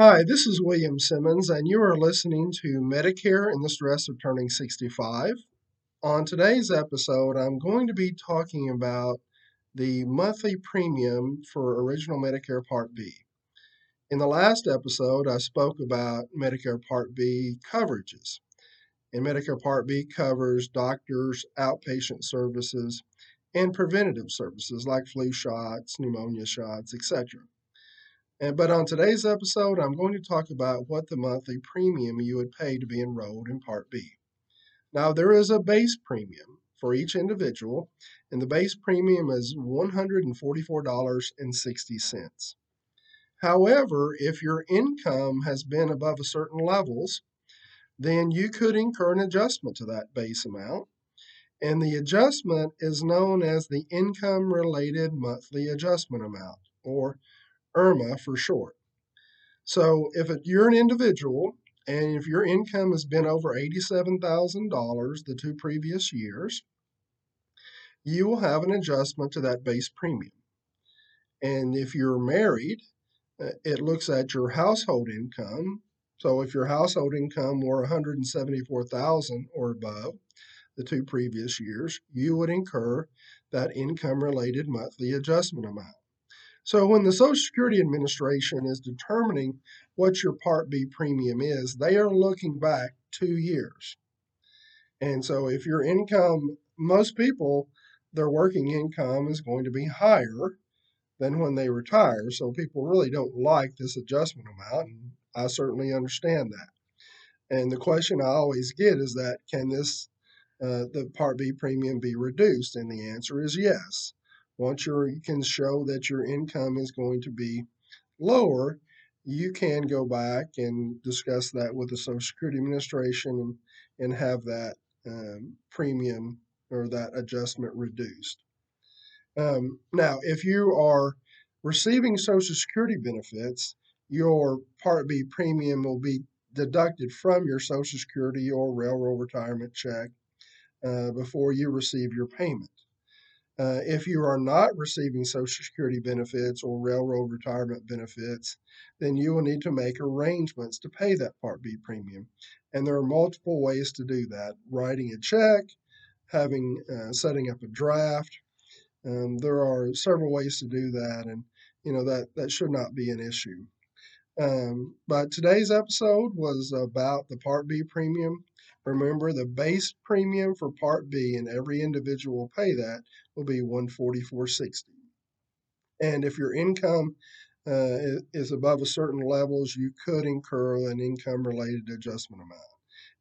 Hi, this is William Simmons, and you are listening to Medicare and the Stress of Turning 65. On today's episode, I'm going to be talking about the monthly premium for Original Medicare Part B. In the last episode, I spoke about Medicare Part B coverages. And Medicare Part B covers doctors, outpatient services, and preventative services like flu shots, pneumonia shots, etc. And, but on today's episode, I'm going to talk about what the monthly premium you would pay to be enrolled in Part B. Now, there is a base premium for each individual, and the base premium is $144.60. However, if your income has been above a certain levels, then you could incur an adjustment to that base amount. And the adjustment is known as the income related monthly adjustment amount, or IRMAA for short. So if it, you're an individual and if your income has been over $87,000 the two previous years, you will have an adjustment to that base premium. And if you're married, uh, it looks at your household income. So if your household income were 174,000 or above the two previous years, you would incur that income related monthly adjustment amount. So when the Social Security Administration is determining what your Part B premium is, they are looking back two years. And so if your income, most people, their working income is going to be higher than when they retire. So people really don't like this adjustment amount, and I certainly understand that. And the question I always get is that can this uh, the Part B premium be reduced? And the answer is yes. Once you can show that your income is going to be lower, you can go back and discuss that with the Social Security Administration and, and have that um, premium or that adjustment reduced. Um, now, if you are receiving Social Security benefits, your Part B premium will be deducted from your Social Security or railroad retirement check uh, before you receive your payment. Uh, if you are not receiving Social Security benefits or railroad retirement benefits, then you will need to make arrangements to pay that Part B premium. And there are multiple ways to do that writing a check, having uh, setting up a draft. Um, there are several ways to do that, and you know that that should not be an issue. Um, but today's episode was about the Part B premium. Remember, the base premium for Part B, and every individual will pay that, will be 144.60. And if your income uh, is above a certain levels, you could incur an income related adjustment amount.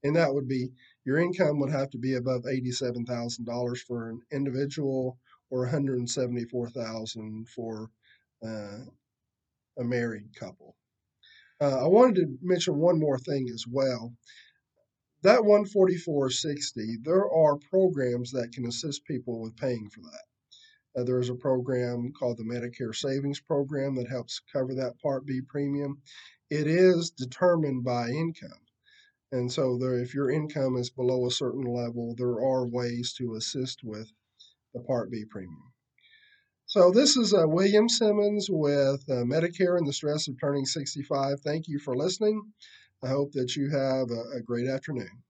And that would be your income would have to be above $87,000 for an individual or 174,000 for uh, a married couple. Uh, I wanted to mention one more thing as well. That 144.60, there are programs that can assist people with paying for that. Uh, there's a program called the Medicare Savings Program that helps cover that Part B premium. It is determined by income. And so, there, if your income is below a certain level, there are ways to assist with the Part B premium. So, this is uh, William Simmons with uh, Medicare and the Stress of Turning 65. Thank you for listening. I hope that you have a, a great afternoon.